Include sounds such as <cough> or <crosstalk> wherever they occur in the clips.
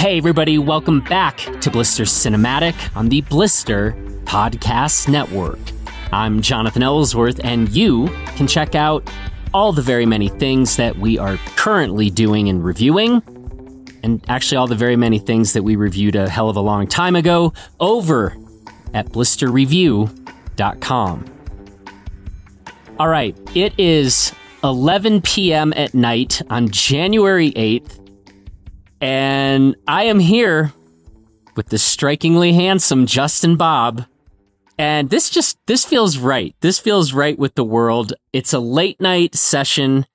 Hey, everybody, welcome back to Blister Cinematic on the Blister Podcast Network. I'm Jonathan Ellsworth, and you can check out all the very many things that we are currently doing and reviewing, and actually all the very many things that we reviewed a hell of a long time ago over at blisterreview.com. All right, it is 11 p.m. at night on January 8th, and I am here with the strikingly handsome Justin Bobb. And this just this feels right. This feels right with the world. It's a late night session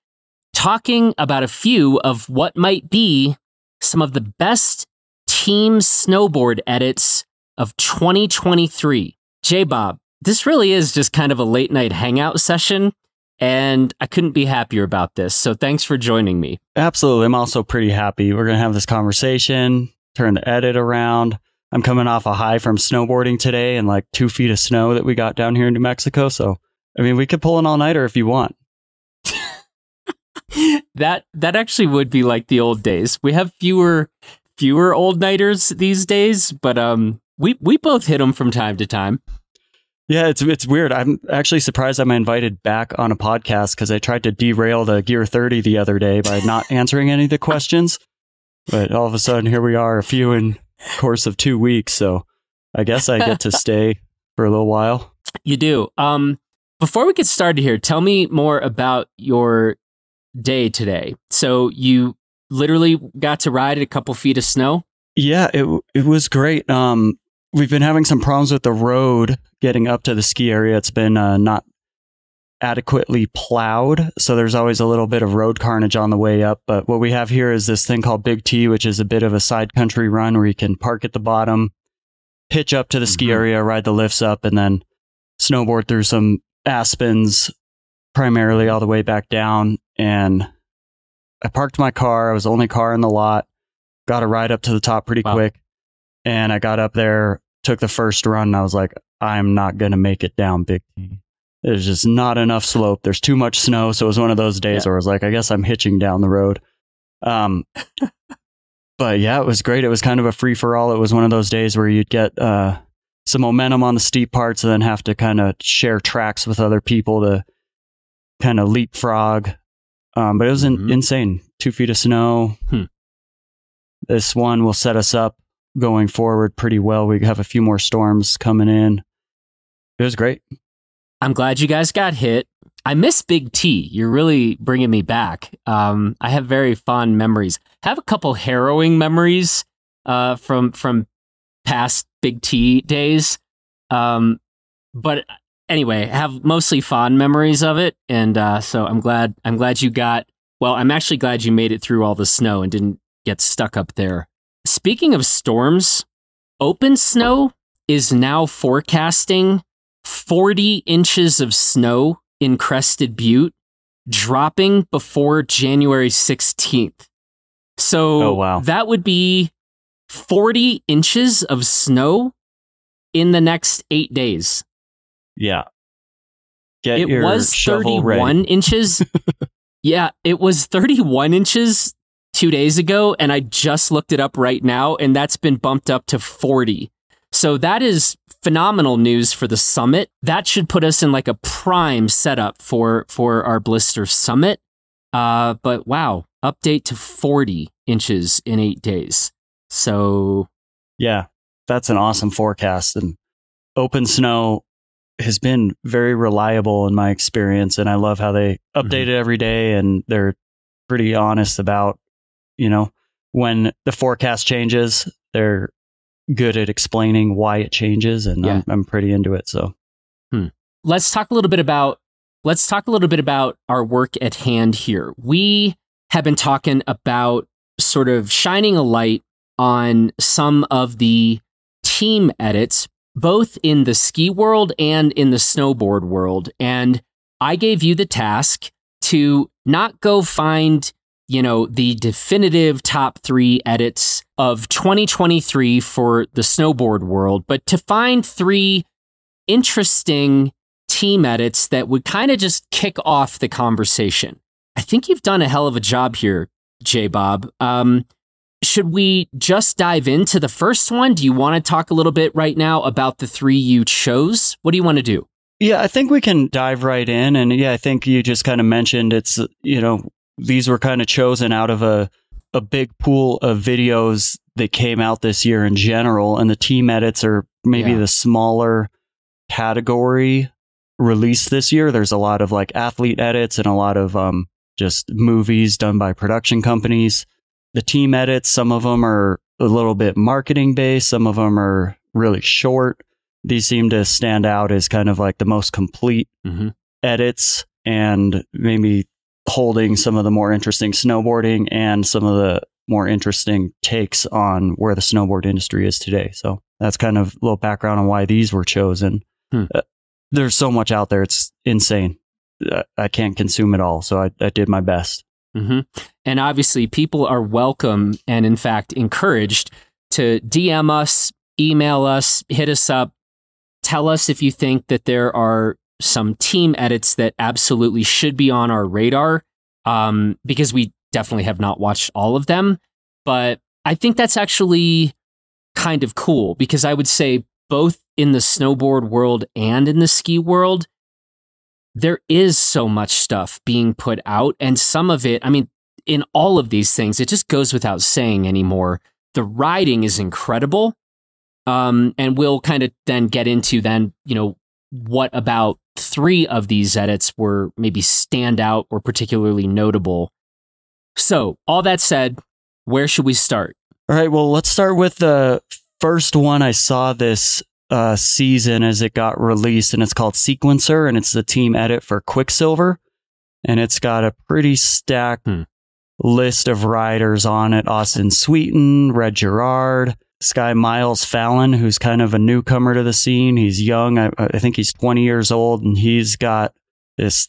talking about a few of what might be some of the best team snowboard edits of 2023. J Bob, this really is just kind of a late night hangout session and I couldn't be happier about this. So thanks for joining me. Absolutely. I'm also pretty happy. We're going to have this conversation, turn the edit around. I'm coming off a high from snowboarding today and like two feet of snow that we got down here in New Mexico. So, I mean, we could pull an all nighter if you want. <laughs> that that actually would be like the old days. We have fewer fewer old nighters these days, but um, we we both hit them from time to time. Yeah, it's it's weird. I'm actually surprised I'm invited back on a podcast because I tried to derail the Gear 30 the other day by not <laughs> answering any of the questions. But all of a sudden, here we are, a few in course of two weeks. So I guess I get to <laughs> stay for a little while. You do. Um, before we get started here, tell me more about your day today. So you literally got to ride a couple feet of snow. Yeah, it it was great. Um, we've been having some problems with the road getting up to the ski area. It's been uh, not adequately plowed, so there's always a little bit of road carnage on the way up. But what we have here is this thing called Big T, which is a bit of a side country run where you can park at the bottom, pitch up to the mm-hmm. ski area, ride the lifts up, and then snowboard through some aspens, primarily all the way back down. And I parked my car. I was the only car in the lot. Got a ride up to the top pretty wow. quick. And I got up there, took the first run and I was like, I'm not going to make it down Big T. There's just not enough slope. There's too much snow. So it was one of those days yeah. where I was like, I guess I'm hitching down the road. Um, <laughs> but yeah, it was great. It was kind of a free for all. It was one of those days where you'd get, uh, some momentum on the steep parts and then have to kind of share tracks with other people to kind of leapfrog. Um, but it was mm-hmm. insane. Two feet of snow. Hmm. This one will set us up going forward pretty well. We have a few more storms coming in. It was great. I'm glad you guys got hit. I miss Big T. You're really bringing me back. Um, I have very fond memories. Have a couple harrowing memories uh, from from past Big T days. Um, but anyway, have mostly fond memories of it, and uh, so I'm glad. I'm glad you got. Well, I'm actually glad you made it through all the snow and didn't get stuck up there Speaking of storms, Open Snow is now forecasting 40 inches of snow in Crested Butte dropping before January 16th. So oh, wow. that would be 40 inches of snow in the next eight days. Yeah. Get it was 31 inches. <laughs> yeah, it was 31 inches two days ago, and I just looked it up right now, and that's been bumped up to 40. So that is phenomenal news for the summit. That should put us in like a prime setup for for our blister summit. Uh, but wow, update to 40 inches in eight days. So yeah, that's an awesome forecast. And open snow has been very reliable in my experience, and I love how they update mm-hmm. it every day, and they're pretty honest about you know, when the forecast changes, they're good at explaining why it changes, and yeah. I'm, I'm pretty into it. So, hmm. let's talk a little bit about let's talk a little bit about our work at hand here. We have been talking about sort of shining a light on some of the team edits, both in the ski world and in the snowboard world. And I gave you the task to not go find you know, the definitive top three edits of 2023 for the snowboard world, but to find three interesting team edits that would kind of just kick off the conversation. I think you've done a hell of a job here, J Bob. Um, should we just dive into the first one? Do you want to talk a little bit right now about the three you chose? What do you want to do? Yeah, I think we can dive right in. And yeah, I think you just kind of mentioned it's, you know, these were kind of chosen out of a, a big pool of videos that came out this year in general. And the team edits are maybe Yeah. the smaller category released this year. There's a lot of like athlete edits and a lot of um, just movies done by production companies. The team edits, some of them are a little bit marketing based, some of them are really short. These seem to stand out as kind of like the most complete Mm-hmm. edits and maybe holding some of the more interesting snowboarding and some of the more interesting takes on where the snowboard industry is today. So that's kind of a little background on why these were chosen. Hmm. Uh, there's so much out there. It's insane. Uh, I can't consume it all. So I, I did my best. hmm And obviously, people are welcome and, in fact, encouraged to DM us, email us, hit us up, tell us if you think that there are some team edits that absolutely should be on our radar, um, because we definitely have not watched all of them. But I think that's actually kind of cool because I would say both in the snowboard world and in the ski world, there is so much stuff being put out. And some of it, I mean, in all of these things, it just goes without saying anymore. The riding is incredible. Um, and we'll kind of then get into then, you know, what about three of these edits were maybe stand out or particularly notable. So, all that said, where should we start? All right. Well, let's start with the first one I saw this uh, season as it got released, and it's called Sequencer, and it's the team edit for Quiksilver, and it's got a pretty stacked Hmm. list of riders on it: Austin Sweetin, Red Gerard, this guy Miles Fallon, who's kind of a newcomer to the scene. He's young. I, I think he's 20 years old, and he's got this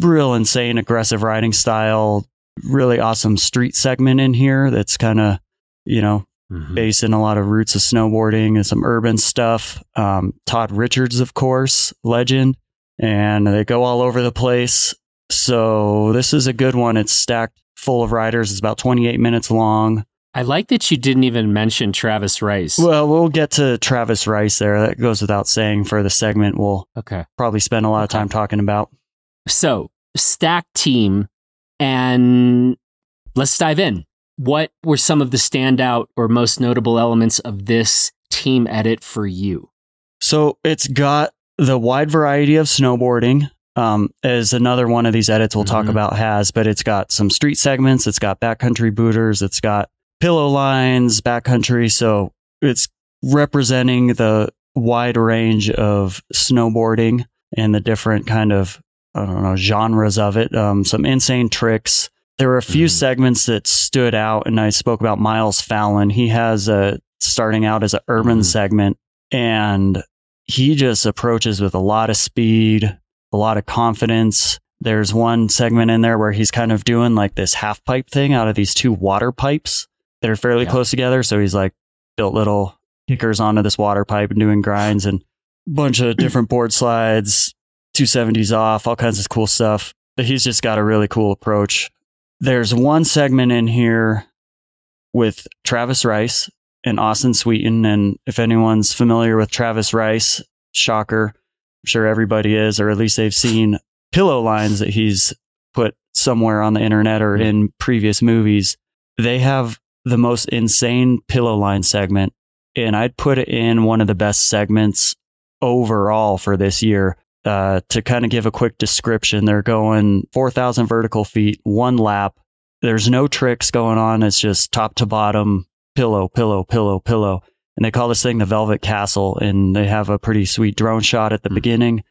real insane aggressive riding style. Really awesome street segment in here that's kind of you know, based in a lot of roots of snowboarding and some urban stuff. Um, Todd Richards, of course, legend, and they go all over the place. So this is a good one. It's stacked full of riders. It's about 28 minutes long. I like that you didn't even mention Travis Rice. Well, we'll get to Travis Rice there. That goes without saying for the segment we'll okay. probably spend a lot of time talking about. So, stack team, and let's dive in. What were some of the standout or most notable elements of this team edit for you? So it's got the wide variety of snowboarding. Um, as another one of these edits we'll talk Mhm. about has, but it's got some street segments. It's got backcountry booters. It's got pillow lines, backcountry. So it's representing the wide range of snowboarding and the different kind of, I don't know, genres of it. Um, some insane tricks. There were a few Mhm. segments that stood out, and I spoke about Miles Fallon. He has a starting out as an urban Mhm. segment, and he just approaches with a lot of speed, a lot of confidence. There's one segment in there where he's kind of doing like this half pipe thing out of these two water pipes that are fairly Yeah. close together. So he's like built little kickers onto this water pipe and doing grinds and a bunch of different board slides, 270s off, all kinds of cool stuff. But he's just got a really cool approach. There's one segment in here with Travis Rice and Austin Sweetin. And if anyone's familiar with Travis Rice, shocker, I'm sure everybody is, or at least they've seen pillow lines that he's put somewhere on the internet or in previous movies. They have the most insane pillow line segment. And I'd put it in one of the best segments overall for this year. Uh, to kind of give a quick description, they're going 4,000 vertical feet, one lap. There's no tricks going on. It's just top to bottom, pillow, pillow, pillow, pillow. And they call this thing the Velvet Castle. And they have a pretty sweet drone shot at the Hmm. beginning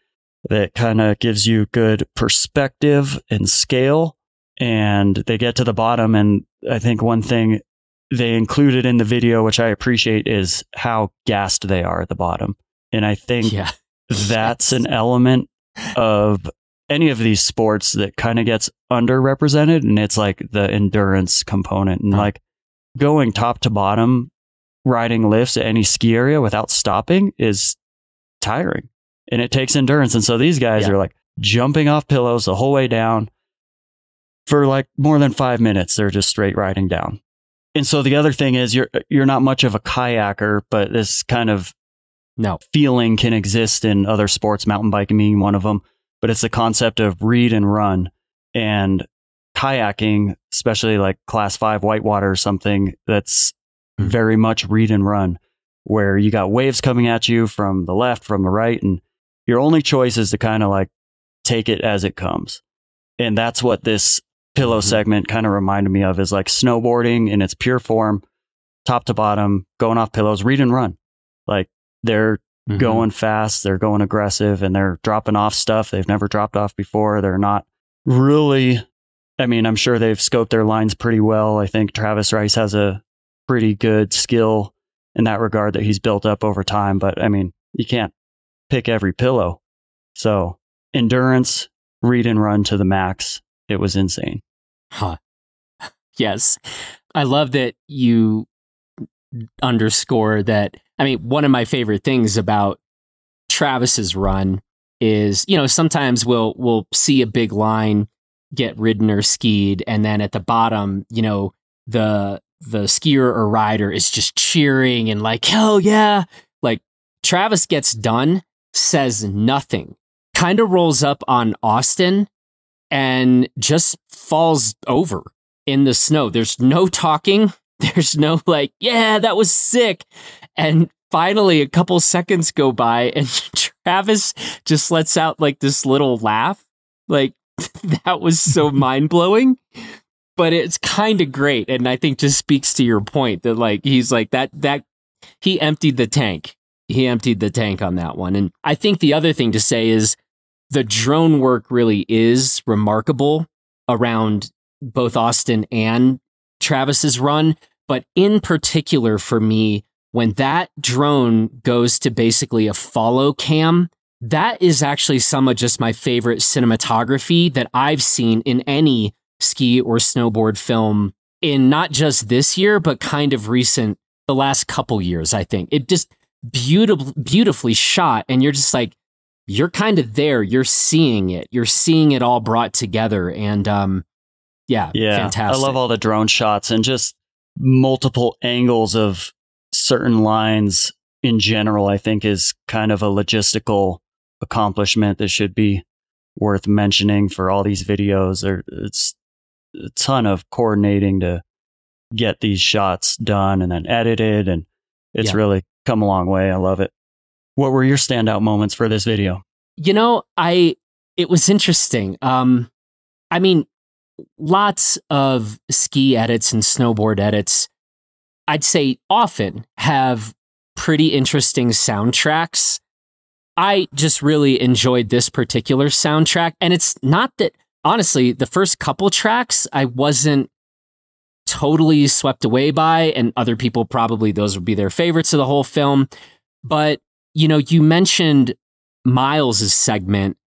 that kind of gives you good perspective and scale. And they get to the bottom. And I think one thing they included in the video, which I appreciate, is how gassed they are at the bottom. And I think Yeah. <laughs> that's an element of any of these sports that kind of gets underrepresented and it's like the endurance component and Huh. like going top to bottom riding lifts at any ski area without stopping is tiring and it takes endurance and so these guys Yeah. are like jumping off pillows the whole way down for like more than 5 minutes they're just straight riding down and so the other thing is you're you're not much of a kayaker, but this kind of no feeling can exist in other sports, mountain biking being one of them. But it's the concept of read and run, and kayaking, especially like class five whitewater or something, that's mm-hmm. very much read and run, where you got waves coming at you from the left, from the right, and your only choice is to kind of like take it as it comes. And that's what this pillow mm-hmm. segment kind of reminded me of is like snowboarding in its pure form, top to bottom, going off pillows, read and run. Like they're mm-hmm. going fast, they're going aggressive, and they're dropping off stuff they've never dropped off before. They're not really, I mean, I'm sure they've scoped their lines pretty well. I think Travis Rice has a pretty good skill in that regard that he's built up over time. But I mean, you can't pick every pillow. So endurance, read and run to the max. It was insane. Huh. Yes. I love that you underscore that. I mean, one of my favorite things about Travis's run is, you know, sometimes we'll we'll see a big line get ridden or skied and then at the bottom, you know, the the skier or rider is just cheering and like, "Hell yeah." Like Travis gets done, says nothing. Kind of rolls up on Austin and just falls over in the snow. There's no talking. <laughs> There's no like, yeah, that was sick. And finally, a couple seconds go by, <laughs> and Travis just lets out like this little laugh. Like, <laughs> that was so mind blowing. But it's kind of great. And I think just speaks to your point that, like, he's like, that, that, he emptied the tank. He emptied the tank on that one. And I think the other thing to say is the drone work really is remarkable around both Austin and Travis's run. But in particular for me, when that drone goes to basically a follow cam, that is actually some of just my favorite cinematography that I've seen in any ski or snowboard film in not just this year, but kind of recent, the last couple years, I think. It just beautiful, beautifully shot. And you're just like, you're kind of there. You're seeing it. You're seeing it all brought together. And um, yeah, yeah, fantastic. I love all the drone shots and just multiple angles of certain lines in general. I think is kind of a logistical accomplishment that should be worth mentioning for all these videos. There, it's a ton of coordinating to get these shots done and then edited, and it's yeah. really come a long way. I love it. What were your standout moments for this video? You know, I it was interesting. Um, I mean, lots of ski edits and snowboard edits, I'd say often have pretty interesting soundtracks. I just really enjoyed this particular soundtrack. And it's not that, honestly, the first couple tracks I wasn't totally swept away by, and other people probably those would be their favorites of the whole film. But, you know, you mentioned Miles's segment.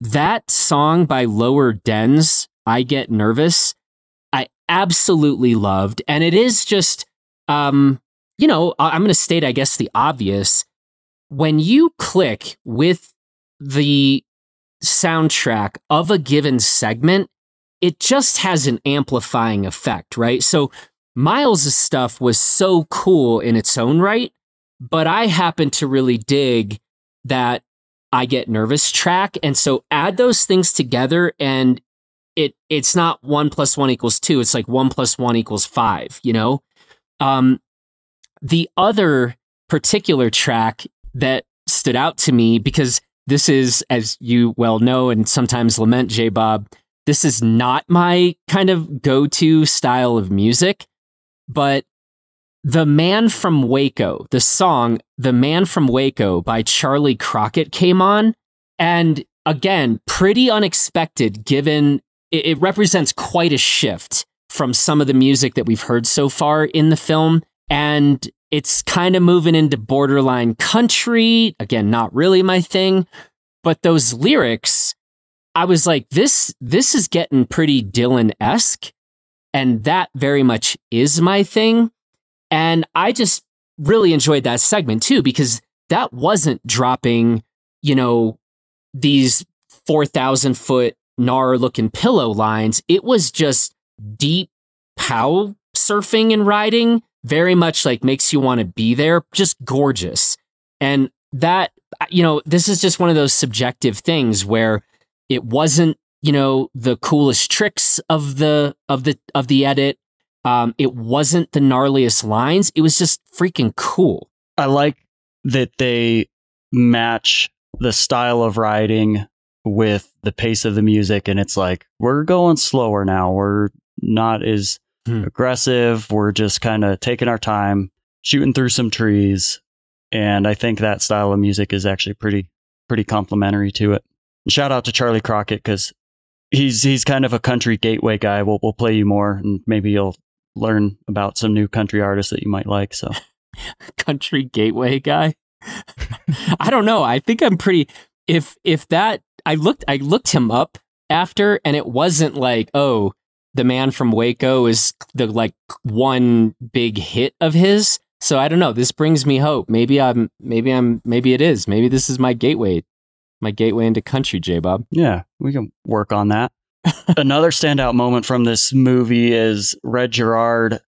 That song by Lower Dens I Get Nervous, I absolutely loved. And it is just, um, you know, I'm going to state, I guess, the obvious. When you click with the soundtrack of a given segment, it just has an amplifying effect, right? So Miles' stuff was so cool in its own right, but I happen to really dig that I get nervous track. And so add those things together and it it's not one plus one equals two. It's like one plus one equals five, you know? Um, the other particular track that stood out to me because this is, as you well know, and sometimes lament, J Bob, this is not my kind of go to style of music, but The Man from Waco, the song The Man from Waco by Charley Crockett came on. And again, pretty unexpected given it, it represents quite a shift from some of the music that we've heard so far in the film. And it's kind of moving into borderline country. Again, not really my thing. But those lyrics, I was like, this, this is getting pretty Dylan esque. And that very much is my thing. And I just really enjoyed that segment too, because that wasn't dropping, you know, these 4,000 foot Nar looking pillow lines. It was just deep pow surfing and riding very much like makes you want to be there, just gorgeous. And that, you know, this is just one of those subjective things where it wasn't, you know, the coolest tricks of the, of the, of the edit. Um, it wasn't the gnarliest lines. It was just freaking cool. I like that they match the style of riding with the pace of the music and it's like we're going slower now we're not as Hmm. aggressive we're just kind of taking our time shooting through some trees and i think that style of music is actually pretty pretty complimentary to it shout out to charley crockett because he's he's kind of a country gateway guy we'll, we'll play you more and maybe you'll learn about some new country artists that you might like so <laughs> country gateway guy. <laughs> I don't know. I think I'm pretty if if that I looked I looked him up after and it wasn't like, oh, the man from Waco is the like one big hit of his. So I don't know. This brings me hope. Maybe I'm maybe I'm maybe it is. Maybe this is my gateway. My gateway into country, J Bob. Yeah, we can work on that. Another standout moment from this movie is Red Gerard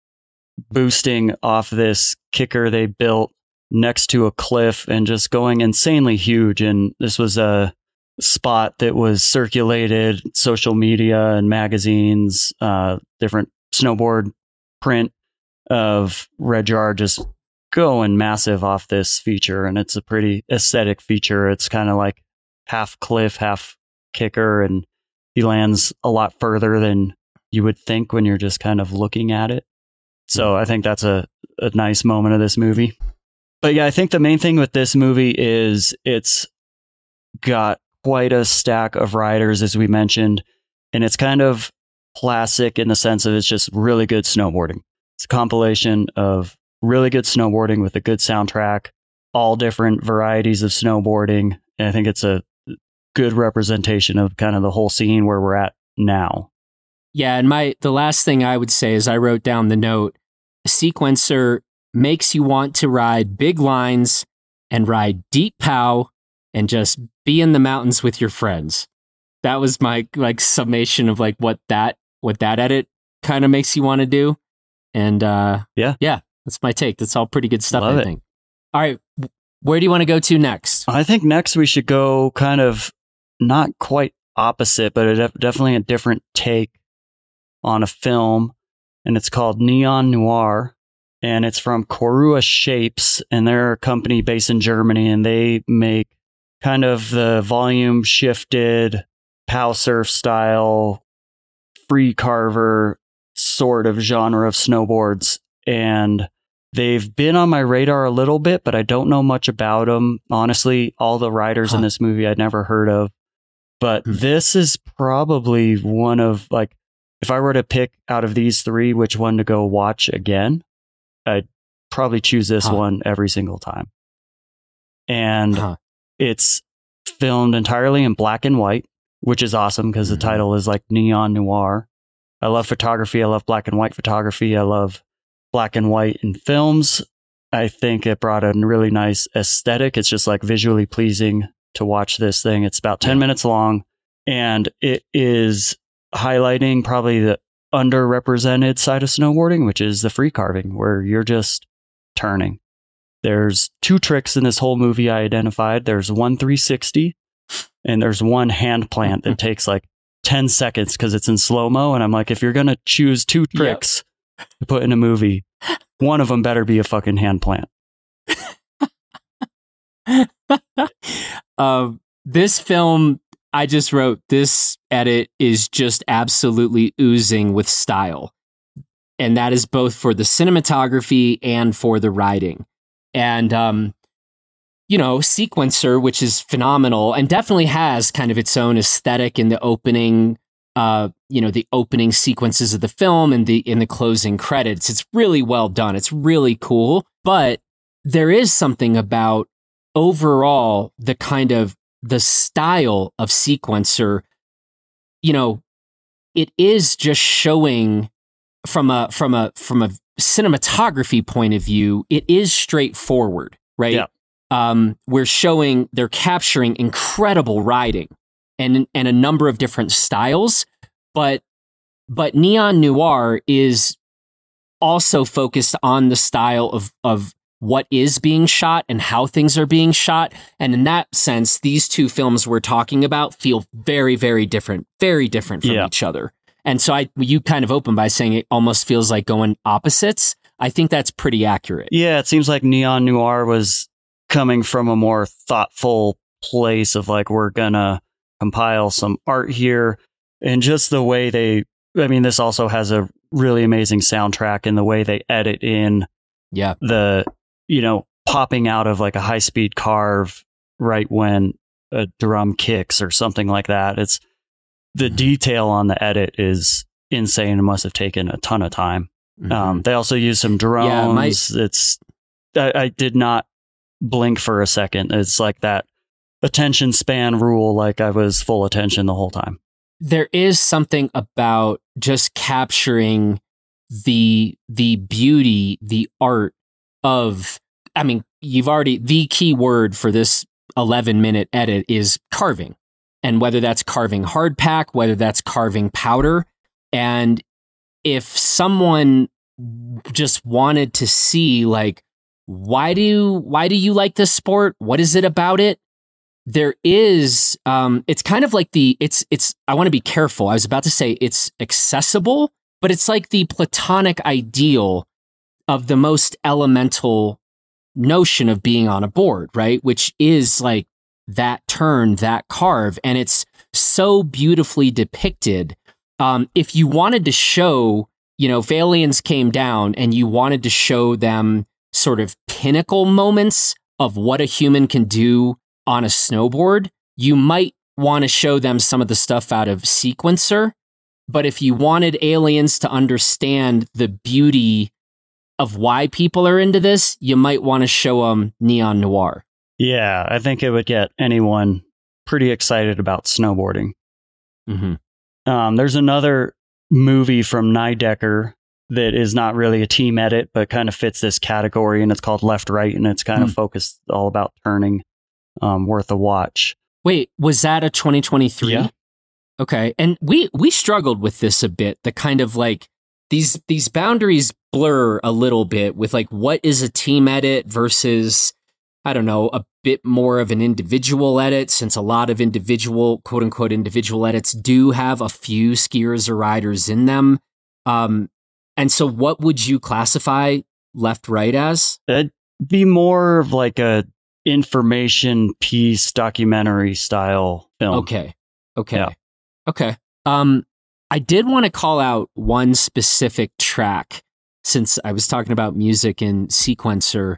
boosting off this kicker they built next to a cliff and just going insanely huge. And this was a spot that was circulated social media and magazines, uh, different snowboard print of Red Gerard just going massive off this feature. And it's a pretty aesthetic feature. It's kind of like half cliff, half kicker, and he lands a lot further than you would think when you're just kind of looking at it. So mm-hmm. I think that's a, a nice moment of this movie. But yeah, I think the main thing with this movie is it's got quite a stack of riders, as we mentioned, and it's kind of classic in the sense of it's just really good snowboarding. It's a compilation of really good snowboarding with a good soundtrack, all different varieties of snowboarding. And I think it's a good representation of kind of the whole scene where we're at now. Yeah, and my the last thing I would say is I wrote down the note. Sequencer makes you want to ride big lines and ride deep pow and just be in the mountains with your friends. That was my like summation of like what that what that edit kind of makes you want to do. And uh Yeah. Yeah, that's my take. That's all pretty good stuff, Love I it. think. All right, where do you want to go to next? I think next we should go kind of not quite opposite, but a def- definitely a different take on a film. And it's called Neon Noir. And it's from Korua Shapes. And they're a company based in Germany. And they make kind of the volume shifted POW surf style, free carver sort of genre of snowboards. And They've been on my radar a little bit, but I don't know much about them. Honestly, all the riders in this movie I'd never heard of. But Hmm. this is probably one of like if I were to pick out of these three which one to go watch again, I'd probably choose this Huh. one every single time. And Huh. it's filmed entirely in black and white, which is awesome because Mhm. the title is like neon noir. I love photography. I love black and white photography. I love black and white in films. I think it brought a really nice aesthetic. It's just like visually pleasing to watch this thing. It's about 10 Yeah. minutes long and it is highlighting probably the underrepresented side of snowboarding, which is the free carving, where you're just turning. There's two tricks in this whole movie I identified. There's one 360 and there's one hand plant that <laughs> takes like 10 seconds because it's in slow mo. And I'm like, if you're going to choose two Yep. tricks to put in a movie, one of them better be a fucking hand plant. <laughs> <laughs> um, this film, I just wrote this edit is just absolutely oozing with style. And that is both for the cinematography and for the writing. And, um, you know, Sequencer, which is phenomenal and definitely has kind of its own aesthetic in the opening, uh, you know, the opening sequences of the film and the in the closing credits. It's really well done. It's really cool. But there is something about overall the kind of the style of sequencer you know it is just showing from a from a from a cinematography point of view it is straightforward right Yeah. um we're showing they're capturing incredible writing and and a number of different styles but but neon noir is also focused on the style of of what is being shot and how things are being shot. And in that sense, these two films we're talking about feel very, very different, very different from Yeah. each other. And so I, you kind of open by saying it almost feels like going opposites. I think that's pretty accurate. Yeah, it seems like Neon Noir was coming from a more thoughtful place of like, we're gonna compile some art here. And just the way they, I mean, this also has a really amazing soundtrack and the way they edit in Yeah. the, you know, popping out of like a high speed carve right when a drum kicks or something like that. It's the detail on the edit is insane. It must have taken a ton of time. Mhm. Um, they also use some drones. Yeah, my- it's I, I did not blink for a second. It's like that attention span rule. Like I was full attention the whole time. there is something about just capturing the the beauty, the art of I mean, you've already the key word for this 11 minute edit is carving. And whether that's carving hard pack, whether that's carving powder, and if someone just wanted to see like why do why do you like this sport? What is it about it? there is um it's kind of like the it's it's i want to be careful i was about to say it's accessible but it's like the platonic ideal of the most elemental notion of being on a board right which is like that turn that carve and it's so beautifully depicted um if you wanted to show you know if aliens came down and you wanted to show them sort of pinnacle moments of what a human can do on a snowboard, you might want to show them some of the stuff out of Sequencer. But if you wanted aliens to understand the beauty of why people are into this, you might want to show them Neon Noir. Yeah, I think it would get anyone pretty excited about snowboarding. Mm-hmm. Um, there's another movie from Nidecker that is not really a team edit, but kind of fits this category, and it's called Left Right, and it's kind Hmm. of focused all about turning. Um, worth a watch. Wait, was that a 2023? Yeah. Okay. And we we struggled with this a bit. The kind of like these these boundaries blur a little bit with like what is a team edit versus I don't know, a bit more of an individual edit since a lot of individual quote unquote individual edits do have a few skiers or riders in them. Um and so what would you classify left right as? It'd be more of like a information piece, documentary style film. Okay. Okay. Yeah. Okay. Um, I did want to call out one specific track since I was talking about music and sequencer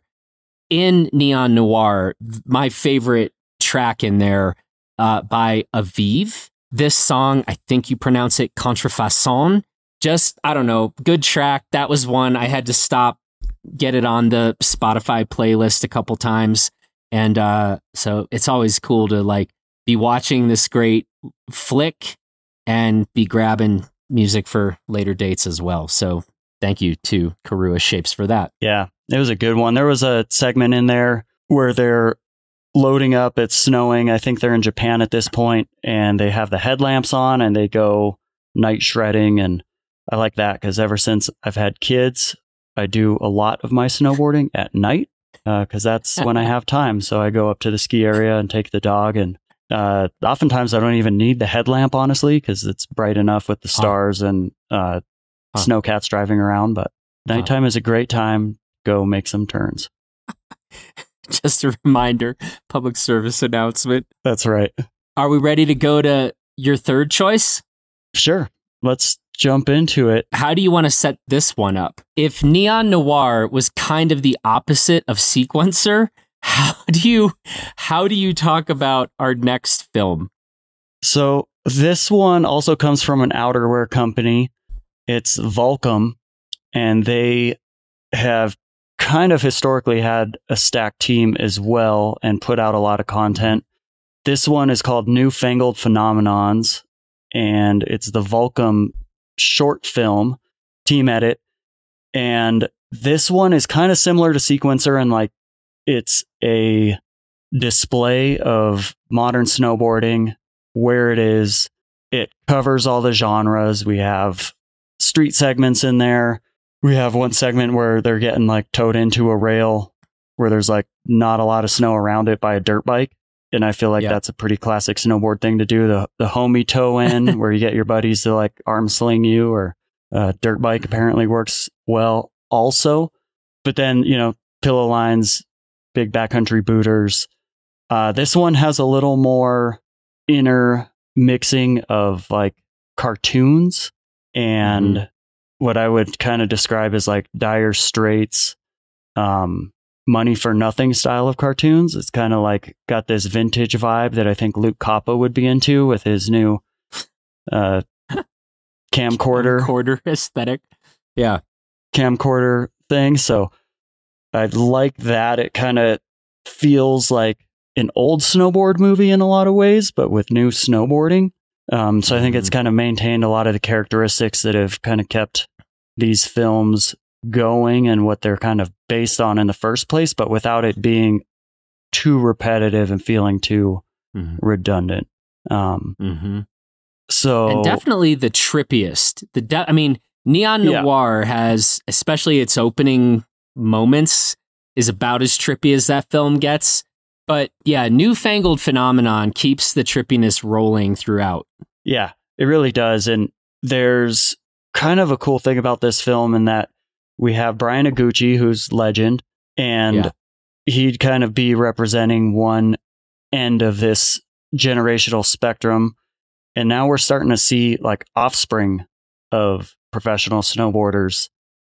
in Neon Noir. My favorite track in there uh, by Aviv. This song, I think you pronounce it Contrefaçon. Just, I don't know, good track. That was one I had to stop, get it on the Spotify playlist a couple times. And uh, so it's always cool to like be watching this great flick and be grabbing music for later dates as well. So thank you to Korua Shapes for that. Yeah, it was a good one. There was a segment in there where they're loading up. It's snowing. I think they're in Japan at this point, and they have the headlamps on and they go night shredding. And I like that because ever since I've had kids, I do a lot of my snowboarding at night uh, because that's <laughs> when I have time. So I go up to the ski area and take the dog. And uh, oftentimes I don't even need the headlamp, honestly, because it's bright enough with the Huh. stars and uh, Huh. snowcats driving around. But Huh. nighttime is a great time. Go make some turns. <laughs> Just a reminder, public service announcement. That's right. Are we ready to go to your third choice? Sure. Let's jump into it. How do you want to set this one up? If Neon Noir was kind of the opposite of Sequencer, how <laughs> do you how do you talk about our next film? So this one also comes from an outerwear company. It's Volcom, and they have kind of historically had a stacked team as well and put out a lot of content. This one is called Newfangled Phenomenons, and it's the Volcom short film team edit. And this one is kind of similar to Sequencer and like it's a display of modern snowboarding where it is. It covers all the genres. We have street segments in there. we have one segment where they're getting like towed into a rail where there's like not a lot of snow around it by a dirt bike. And I feel like Yeah. that's a pretty classic snowboard thing to do. The the homie tow in <laughs> where you get your buddies to like arm sling you or uh, dirt bike apparently works well also. But then, you know, pillow lines, big backcountry booters. Uh, this one has a little more inner mixing of like cartoons and what I would kind of describe as like Dire Straits, um, money for nothing style of cartoons. It's kind of like got this vintage vibe that I think Luke Koppa would be into with his new uh, <laughs> camcorder Quarter aesthetic. Yeah. camcorder thing. So I like that. It kind of feels like an old snowboard movie in a lot of ways, but with new snowboarding. Um, so I think it's kind of maintained a lot of the characteristics that have kind of kept these films going and what they're kind of based on in the first place, but without it being too repetitive and feeling too Mhm. redundant. Um, Mm-hmm. so and definitely the trippiest. The de- I mean, Neon Yeah. Noir has, especially its opening moments, is about as trippy as that film gets. But yeah, Newfangled Phenomenon keeps the trippiness rolling throughout. Yeah, it really does. And there's kind of a cool thing about this film in that we have Bryan Iguchi, who's legend, and Yeah. he'd kind of be representing one end of this generational spectrum. And now we're starting to see like offspring of professional snowboarders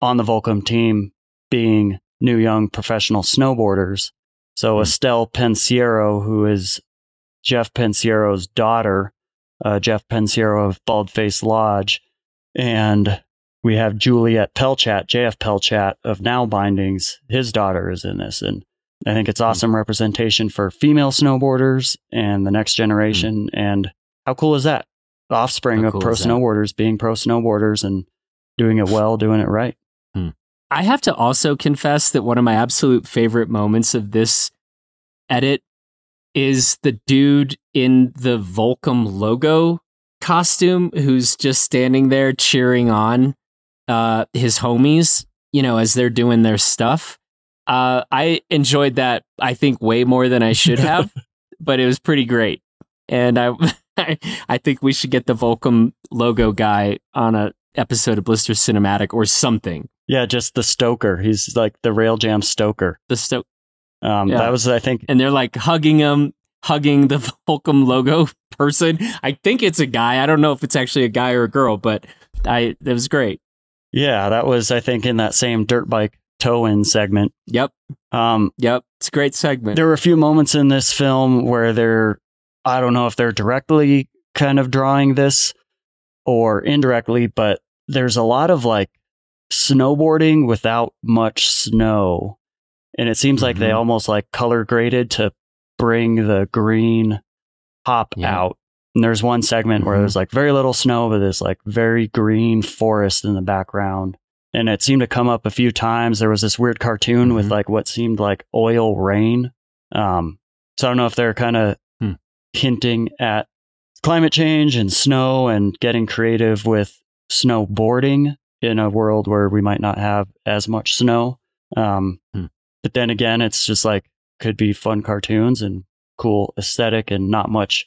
on the Volcom team being new young professional snowboarders. So Hmm. Estelle Pensiero, who is Jeff Pensiero's daughter, uh, Jeff Pensiero of Baldface Lodge, and we have Juliet Pelchat, JF Pelchat of Now Bindings. His daughter is in this, and I think it's awesome representation for female snowboarders and the next generation. And how cool is that? The offspring How of cool pro snowboarders being pro snowboarders and doing it well, doing it right. I have to also confess that one of my absolute favorite moments of this edit is the dude in the Volcom logo costume who's just standing there cheering on uh, his homies, you know, as they're doing their stuff. Uh, I enjoyed that, I think, way more than I should have, <laughs> but it was pretty great. And <laughs> I, I think we should get the Volcom logo guy on a episode of Blister Cinematic or something. Yeah, just the Stoker. He's like the Rail Jam Stoker. The sto- Um, Yeah. That was, I think, and they're like hugging him, hugging the <laughs> Volcom logo person. I think it's a guy. I don't know if it's actually a guy or a girl, but I it was great. yeah, that was, I think, in that same dirt bike tow in segment. Yep, Um, yep. It's a great segment. there were a few moments in this film where they're i don't know if they're directly kind of drawing this or indirectly but there's a lot of like snowboarding without much snow and it seems like they Mhm. almost like color graded to bring the green pop Yeah. out and there's one segment where Mhm. there's like very little snow but there's like very green forest in the background and it seemed to come up a few times there was this weird cartoon with Mhm. like what seemed like oil rain um, so I don't know if they're kind of Hmm. hinting at climate change and snow and getting creative with snowboarding in a world where we might not have as much snow. Um, Hmm. But then again, it's just like could be fun cartoons and cool aesthetic and not much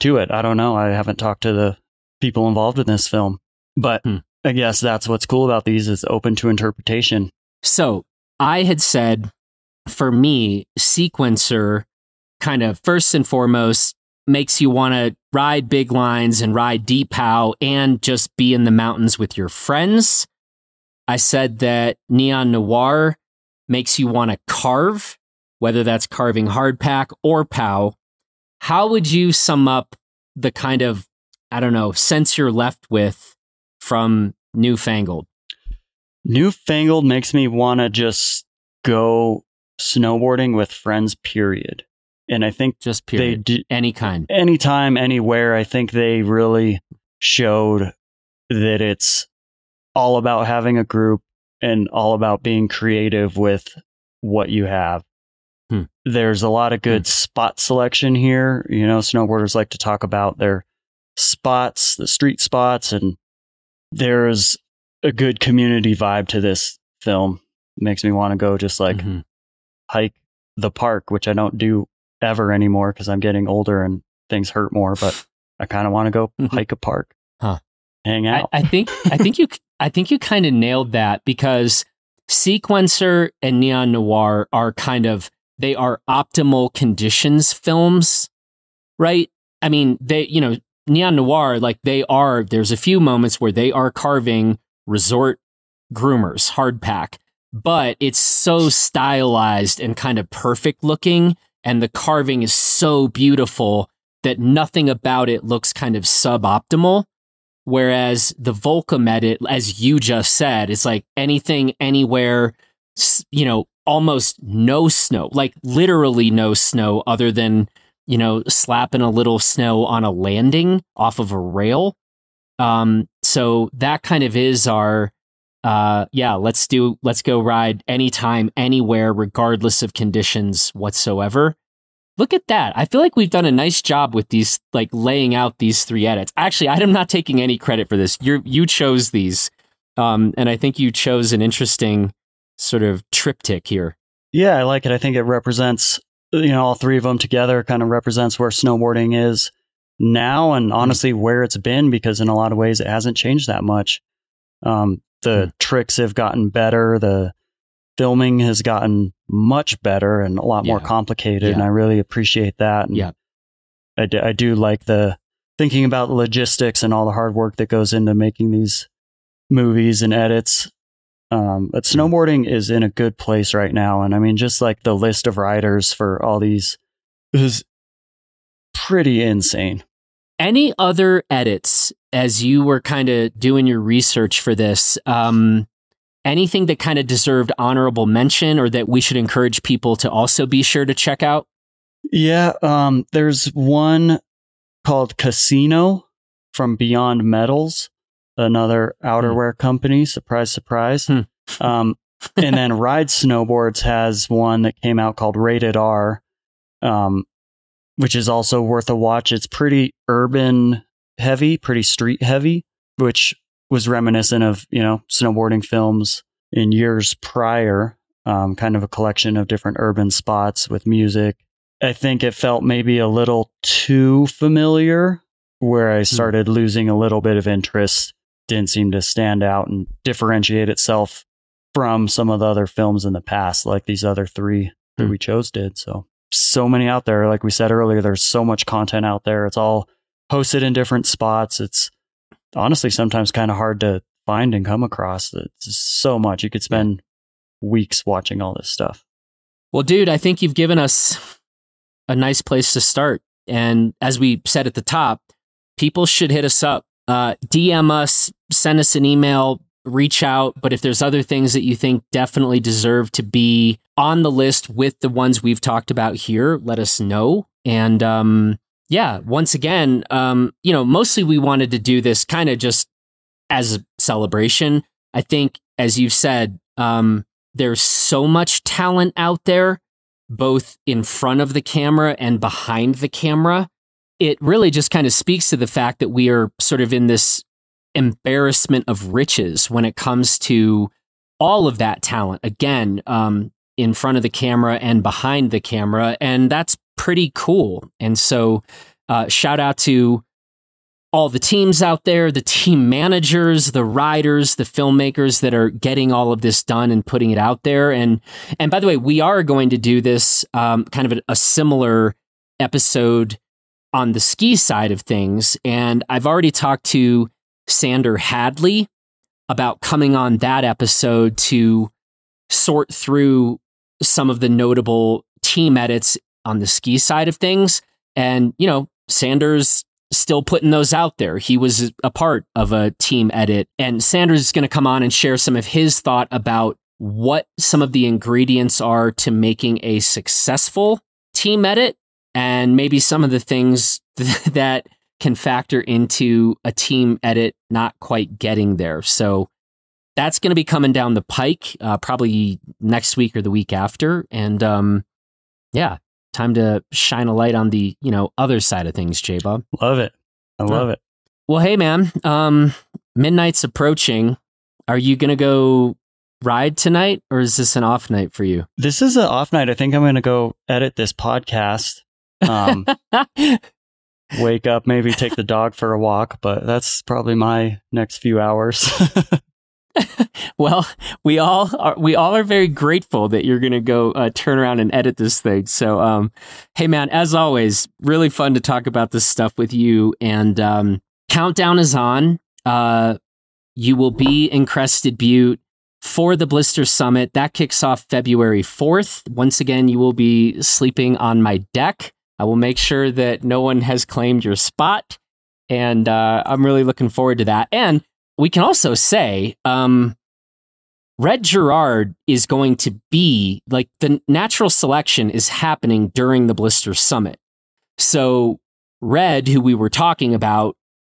to it. I don't know. I haven't talked to the people involved in this film, but Hmm. I guess that's what's cool about these is open to interpretation. So I had said for me, sequencer kind of first and foremost makes you want to ride big lines and ride deep how and just be in the mountains with your friends. I said that Neon Noir makes you want to carve, whether that's carving hardpack or POW. How would you sum up the kind of, I don't know, sense you're left with from Newfangled? Newfangled makes me want to just go snowboarding with friends, period. And I think Just they period. Any kind. anytime, anywhere. I think they really showed that it's all about having a group and all about being creative with what you have. Hmm. There's a lot of good spot selection here. You know, snowboarders like to talk about their spots, the street spots, and there's a good community vibe to this film. It makes me want to go just like Mhm. hike the park, which I don't do ever anymore because I'm getting older and things hurt more. But I kind of want to go <laughs> Mhm. hike a park, Huh. hang I, out. I think I think you I think you kind of nailed that because Sequencer and Neon Noir are kind of they are optimal conditions films, right? I mean, they you know Neon Noir like they are. There's a few moments where they are carving resort groomers hard pack, but it's so stylized and kind of perfect looking, and the carving is so beautiful that nothing about it looks kind of suboptimal. Whereas the Volcom edit, as you just said, is like anything, anywhere, you know, almost no snow, like literally no snow other than, you know, slapping a little snow on a landing off of a rail. Um, so that kind of is our, uh, yeah, let's do, let's go ride anytime, anywhere, regardless of conditions whatsoever. Look at that. I feel like we've done a nice job with these, like laying out these three edits. Actually, I'm not taking any credit for this. You you chose these, um, and I think you chose an interesting sort of triptych here. Yeah, I like it. I think it represents, you know, all three of them together kind of represents where snowboarding is now and honestly where it's been because in a lot of ways it hasn't changed that much. Um, the tricks have gotten better. The filming has gotten much better and a lot more Yeah. complicated. And I really appreciate that. And Yeah. I do, like the thinking about logistics and all the hard work that goes into making these movies and edits. Um, but snowboarding is in a good place right now. And I mean, just like the list of riders for all these is pretty insane. Any other edits as you were kind of doing your research for this? Um, anything that kind of deserved honorable mention, or that we should encourage people to also be sure to check out? Yeah. Um, there's one called Casino from Beyond Medals, another outerwear company. Surprise, surprise. Hmm. Um, and then <laughs> Ride Snowboards has one that came out called Rated R, um, which is also worth a watch. It's pretty urban heavy, pretty street heavy, which was reminiscent of, you know, snowboarding films in years prior. Um, kind of a collection of different urban spots with music. I think it felt maybe a little too familiar where I started losing a little bit of interest. Didn't seem to stand out and differentiate itself from some of the other films in the past, like these other three that Hmm. we chose did. So, so many out there. Like we said earlier, there's so much content out there. It's all posted in different spots. It's honestly sometimes kind of hard to find and come across. It's so much. You could spend weeks watching all this stuff. Well, dude, I think you've given us a nice place to start. And as we said at the top, people should hit us up, uh, DM us, send us an email, reach out. But if there's other things that you think definitely deserve to be on the list with the ones we've talked about here, let us know. And um, yeah, once again, um, you know, mostly we wanted to do this kind of just as a celebration. I think, as you've said, um, there's so much talent out there, both in front of the camera and behind the camera. It really just kind of speaks to the fact that we are sort of in this embarrassment of riches when it comes to all of that talent. Again, um, in front of the camera and behind the camera. And that's pretty cool. And so, uh, shout out to all the teams out there, the team managers, the riders, the filmmakers that are getting all of this done and putting it out there. And and by the way, we are going to do this um, kind of a, a similar episode on the ski side of things. And I've already talked to Sander Hadley about coming on that episode to sort through some of the notable team edits on the ski side of things. And, you know, Sanders still putting those out there. He was a part of a team edit, and Sanders is going to come on and share some of his thought about what some of the ingredients are to making a successful team edit and maybe some of the things <laughs> that can factor into a team edit not quite getting there. So that's going to be coming down the pike uh, probably next week or the week after. And um, yeah, time to shine a light on the you know other side of things, J Bobb. Love it. I love it. Well, hey man, um, midnight's approaching. are you gonna go ride tonight, or is this an off night for you? This is an off night. I think I'm going to go edit this podcast. Um, <laughs> wake up, maybe take the dog for a walk, but that's probably my next few hours. <laughs> <laughs> well, we all are we all are very grateful that you're going to go uh, turn around and edit this thing. So, um, hey man, as always, really fun to talk about this stuff with you. And um, countdown is on. Uh, you will be in Crested Butte for the Blister Summit. That kicks off February 4th. Once again, you will be sleeping on my deck. I will make sure that no one has claimed your spot. And uh, I'm really looking forward to that. And we can also say um, Red Gerard is going to be like the natural selection is happening during the Blister Summit. So, Red, who we were talking about,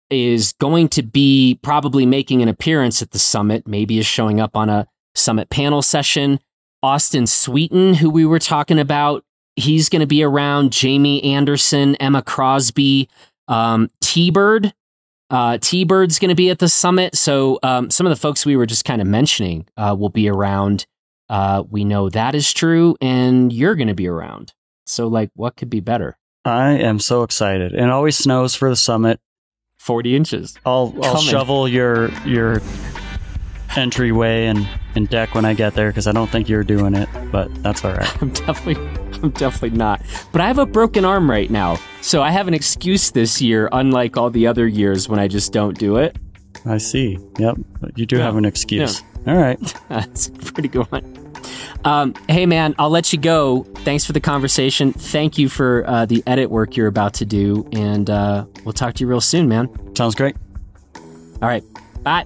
is going to be probably making an appearance at the summit, maybe is showing up on a summit panel session. Austin Sweetin, who we were talking about, he's going to be around. Jamie Anderson, Emma Crosby, um, T Bird. Uh, T Bird's going to be at the summit. So um, some of the folks we were just kind of mentioning uh, will be around. Uh, we know that is true, and you're going to be around. So, like, what could be better? I am so excited. And it always snows for the summit. 40 inches. I'll I'll Coming. shovel your your entryway and, and deck when I get there because I don't think you're doing it, but that's all right. <laughs> I'm definitely <laughs> I'm definitely not. But I have a broken arm right now. So I have an excuse this year unlike all the other years when I just don't do it. I see. Yep. You do Yeah. have an excuse. All right. <laughs> That's a pretty good one. Um, hey man, I'll let you go. Thanks for the conversation. Thank you for uh, the edit work you're about to do, and uh, we'll talk to you real soon, man. Sounds great. All right, bye.